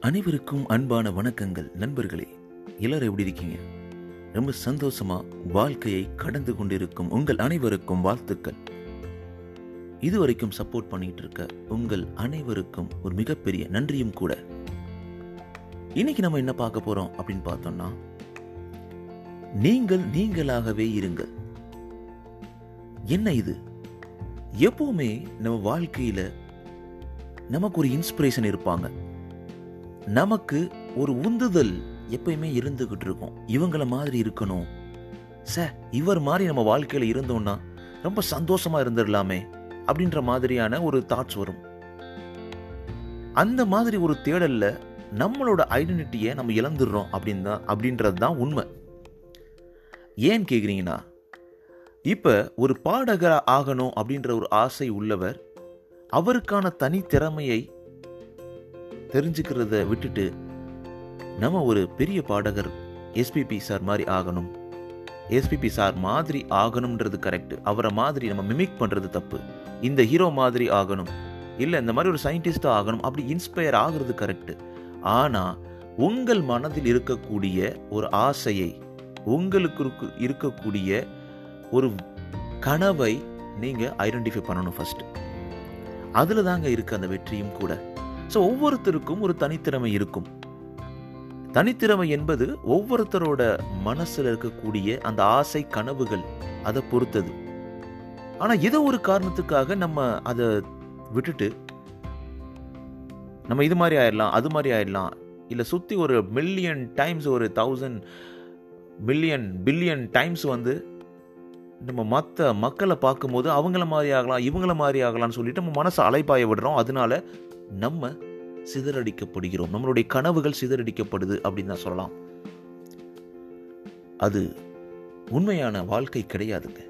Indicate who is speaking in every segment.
Speaker 1: அனைவருக்கும் அன்பான வணக்கங்கள். நண்பர்களே எல்லாரும் எப்படி இருக்கீங்க? ரொம்ப சந்தோஷமா வாழ்க்கையை கடந்து கொண்டிருக்கும் உங்கள் அனைவருக்கும் வாழ்த்துக்கள். இதுவரைக்கும் சப்போர்ட் பண்ணிட்டு இருக்க உங்கள் அனைவருக்கும் ஒரு மிகப்பெரிய நன்றியும் கூட. இன்னைக்கு நம்ம என்ன பார்க்க போறோம் அப்படின்னு பார்த்தோம்னா நீங்கள் நீங்களாகவே இருங்கள். என்ன இது? எப்பவுமே நம்ம வாழ்க்கையில நமக்கு ஒரு இன்ஸ்பிரேஷன் இருப்பாங்க. நமக்கு ஒரு உந்துதல் எப்பயுமே இருந்துகிட்டு இருக்கும். இவங்கள மாதிரி இருக்கணும். ச இவர் மாதிரி நம்ம வாழ்க்கையில் இருந்தோம்னா ரொம்ப சந்தோஷமா இருந்துடலாமே அப்படின்ற மாதிரியான ஒரு தாட்ஸ் வரும். அந்த மாதிரி ஒரு தேடல்ல நம்மளோட ஐடென்டிட்டியை நம்ம இழந்துடுறோம் அப்படின்னு தான் அப்படின்றது தான் உண்மை. ஏன் கேக்குறீங்கன்னா இப்ப ஒரு பாடகர் ஆகணும் அப்படின்ற ஒரு ஆசை உள்ளவர் அவருக்கான தனித்திறமையை தெரிஞ்சுக்கிறத விட்டுட்டு நம்ம ஒரு பெரிய பாடகர் எஸ்பிபி சார் மாதிரி ஆகணும். எஸ்பிபி சார் மாதிரி ஆகணும்ன்றது கரெக்ட் அவரை மாதிரி நம்ம மிமிக் பண்ணுறது தப்பு. இந்த ஹீரோ மாதிரி ஆகணும். இல்லை இந்த மாதிரி ஒரு சயின்டிஸ்டாக ஆகணும். அப்படி இன்ஸ்பயர் ஆகுறது கரெக்ட் ஆனால் உங்கள் மனதில் இருக்கக்கூடிய ஒரு ஆசையை உங்களுக்கு இருக்கக்கூடிய ஒரு கனவை நீங்கள் ஐடென்டிஃபை பண்ணணும் ஃபஸ்ட்டு அதில் தாங்க இருக்குது அந்த வெற்றியும் கூட. ஸோ ஒவ்வொருத்தருக்கும் ஒரு தனித்திறமை இருக்கும். தனித்திறமை என்பது ஒவ்வொருத்தரோட மனசில் இருக்கக்கூடிய அந்த ஆசை கனவுகள் அதை பொறுத்தது. ஆனால் ஏதோ ஒரு காரணத்துக்காக நம்ம அதை விட்டுட்டு நம்ம இது மாதிரி ஆயிடலாம் அது மாதிரி ஆயிடலாம் இல்லை சுற்றி ஒரு மில்லியன் டைம்ஸ் ஒரு தௌசண்ட் மில்லியன் பில்லியன் டைம்ஸ் வந்து நம்ம மற்ற மக்களை பார்க்கும்போது அவங்கள மாதிரி ஆகலாம் இவங்கள மாதிரி ஆகலாம்னு சொல்லிட்டு நம்ம மனசை அலைப்பாய விடுறோம். அதனால நம்ம சிதறடிக்கப்படுகிறோம். நம்மளுடைய கனவுகள் சிதறடிக்கப்படுது அப்படின்னு தான் சொல்லலாம். அது உண்மையான வாழ்க்கை கிடையாதுங்க.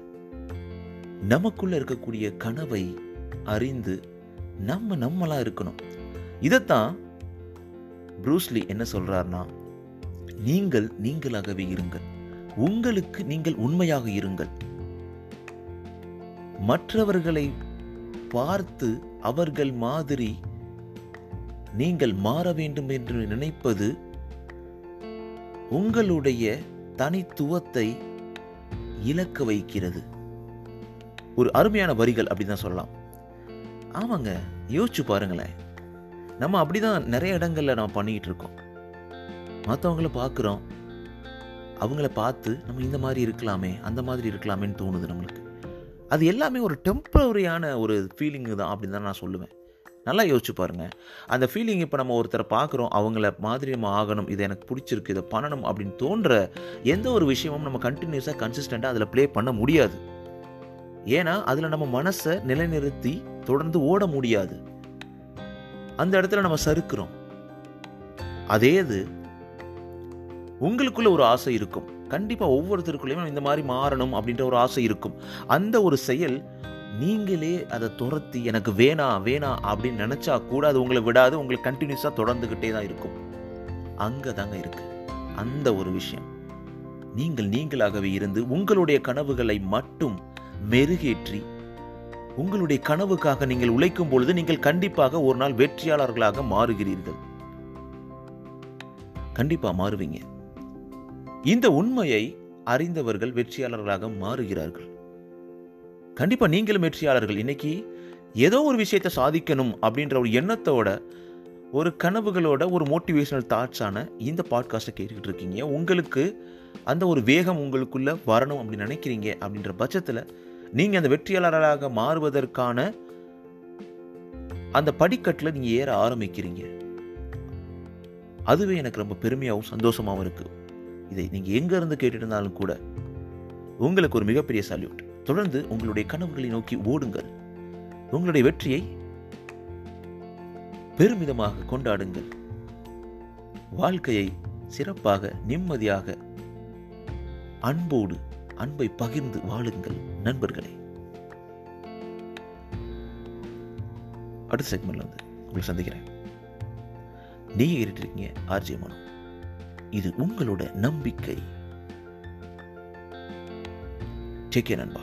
Speaker 1: நமக்குள்ள இருக்கக்கூடிய கனவை அறிந்து நம்ம நம்மளா இருக்கணும். இதைத்தான் ப்ரூஸ்லி என்ன சொல்றாருன்னா நீங்கள் நீங்களாகவே இருங்கள். உங்களுக்கு நீங்கள் உண்மையாக இருங்கள். மற்றவர்களை பார்த்து அவர்கள் மாதிரி நீங்கள் மாற வேண்டும் என்று நினைப்பது உங்களுடைய தனித்துவத்தை இழக்க வைக்கிறது. ஒரு அருமையான வரிகள் அப்படின்னு தான் சொல்லலாம். ஆமாங்க யோசிச்சு பாருங்களேன். நம்ம அப்படிதான் நிறைய இடங்கள்ல நம்ம பண்ணிக்கிட்டு இருக்கோம். மற்றவங்கள பார்க்குறோம் அவங்கள பார்த்து நம்ம இந்த மாதிரி இருக்கலாமே அந்த மாதிரி இருக்கலாமேன்னு தோணுது நம்மளுக்கு. அது எல்லாமே ஒரு டெம்பரரியான ஒரு ஃபீலிங் தான் அப்படின்னு தான் நான் சொல்லுவேன். நல்லா யோசிச்சு பாருங்க. அந்த ஃபீலிங் இப்போ நம்ம ஒருத்தரை பார்க்குறோம் அவங்கள மாதிரி நம்ம ஆகணும் இது எனக்கு பிடிச்சிருக்கு இதை பண்ணணும் அப்படின்னு தோன்ற எந்த ஒரு விஷயமும் நம்ம கண்டினியூஸாக கன்சிஸ்டண்ட்டாக அதில் ப்ளே பண்ண முடியாது. ஏன்னா அதில் நம்ம மனசை நிலைநிறுத்தி தொடர்ந்து ஓட முடியாது. அந்த இடத்துல நம்ம சறுக்கிறோம். அதே இது உங்களுக்குள்ள ஒரு ஆசை இருக்கும். கண்டிப்பாக ஒவ்வொருத்தருக்குள்ளேயும் இந்த மாதிரி மாறணும் அப்படின்ற ஒரு ஆசை இருக்கும். அந்த ஒரு செயல் நீங்களே அதை துரத்தி எனக்கு வேணாம் வேணாம் அப்படின்னு நினைச்சா கூட அது உங்களை விடாது உங்களுக்கு கண்டினியூஸாக தொடர்ந்துகிட்டே தான் இருக்கும். அங்கே தாங்க இருக்கு. அந்த ஒரு விஷயம். நீங்கள் நீங்களாகவே இருந்து உங்களுடைய கனவுகளை மட்டும் மெருகேற்றி உங்களுடைய கனவுக்காக நீங்கள் உழைக்கும் பொழுது நீங்கள் கண்டிப்பாக ஒரு நாள் வெற்றியாளர்களாக மாறுகிறீர்கள். கண்டிப்பாக மாறுவீங்க. இந்த உண்மையை அறிந்தவர்கள் வெற்றியாளர்களாக மாறுகிறார்கள். கண்டிப்பாக நீங்களும் வெற்றியாளர்கள். இன்னைக்கு ஏதோ ஒரு விஷயத்தை சாதிக்கணும் அப்படின்ற ஒரு எண்ணத்தோட ஒரு கனவுகளோட ஒரு மோட்டிவேஷனல் தாட்ஸான இந்த பாட்காஸ்ட்டை கேட்டுக்கிட்டு இருக்கீங்க. உங்களுக்கு அந்த ஒரு வேகம் உங்களுக்குள்ளே வரணும் அப்படின்னு நினைக்கிறீங்க அப்படின்ற பட்சத்தில் நீங்கள் அந்த வெற்றியாளராக மாறுவதற்கான அந்த படிக்கட்டில் நீங்கள் ஏற ஆரம்பிக்கிறீங்க. அதுவே எனக்கு ரொம்ப பெருமையாகவும் சந்தோஷமாகவும் இருக்குது இதை நீங்கள் எங்கேருந்து கேட்டுட்டு இருந்தாலும் கூட உங்களுக்கு ஒரு மிகப்பெரிய சல்யூட் தொடர்ந்து உங்களுடைய கனவுகளை நோக்கி ஓடுங்கள். உங்களுடைய வெற்றியை பெருமிதமாக கொண்டாடுங்கள். வாழ்க்கையை சிறப்பாக நிம்மதியாக அன்போடு அன்பை பகிர்ந்து வாழுங்கள் நண்பர்களே. அடுத்த செக்மெண்ட்ல வந்து உங்களை சந்திக்கிறேன். நீங்க கேட்டுட்டு இருக்கீங்க ஆர்ஜே மனு. இது உங்களோட நம்பிக்கை. டேக் நண்பா.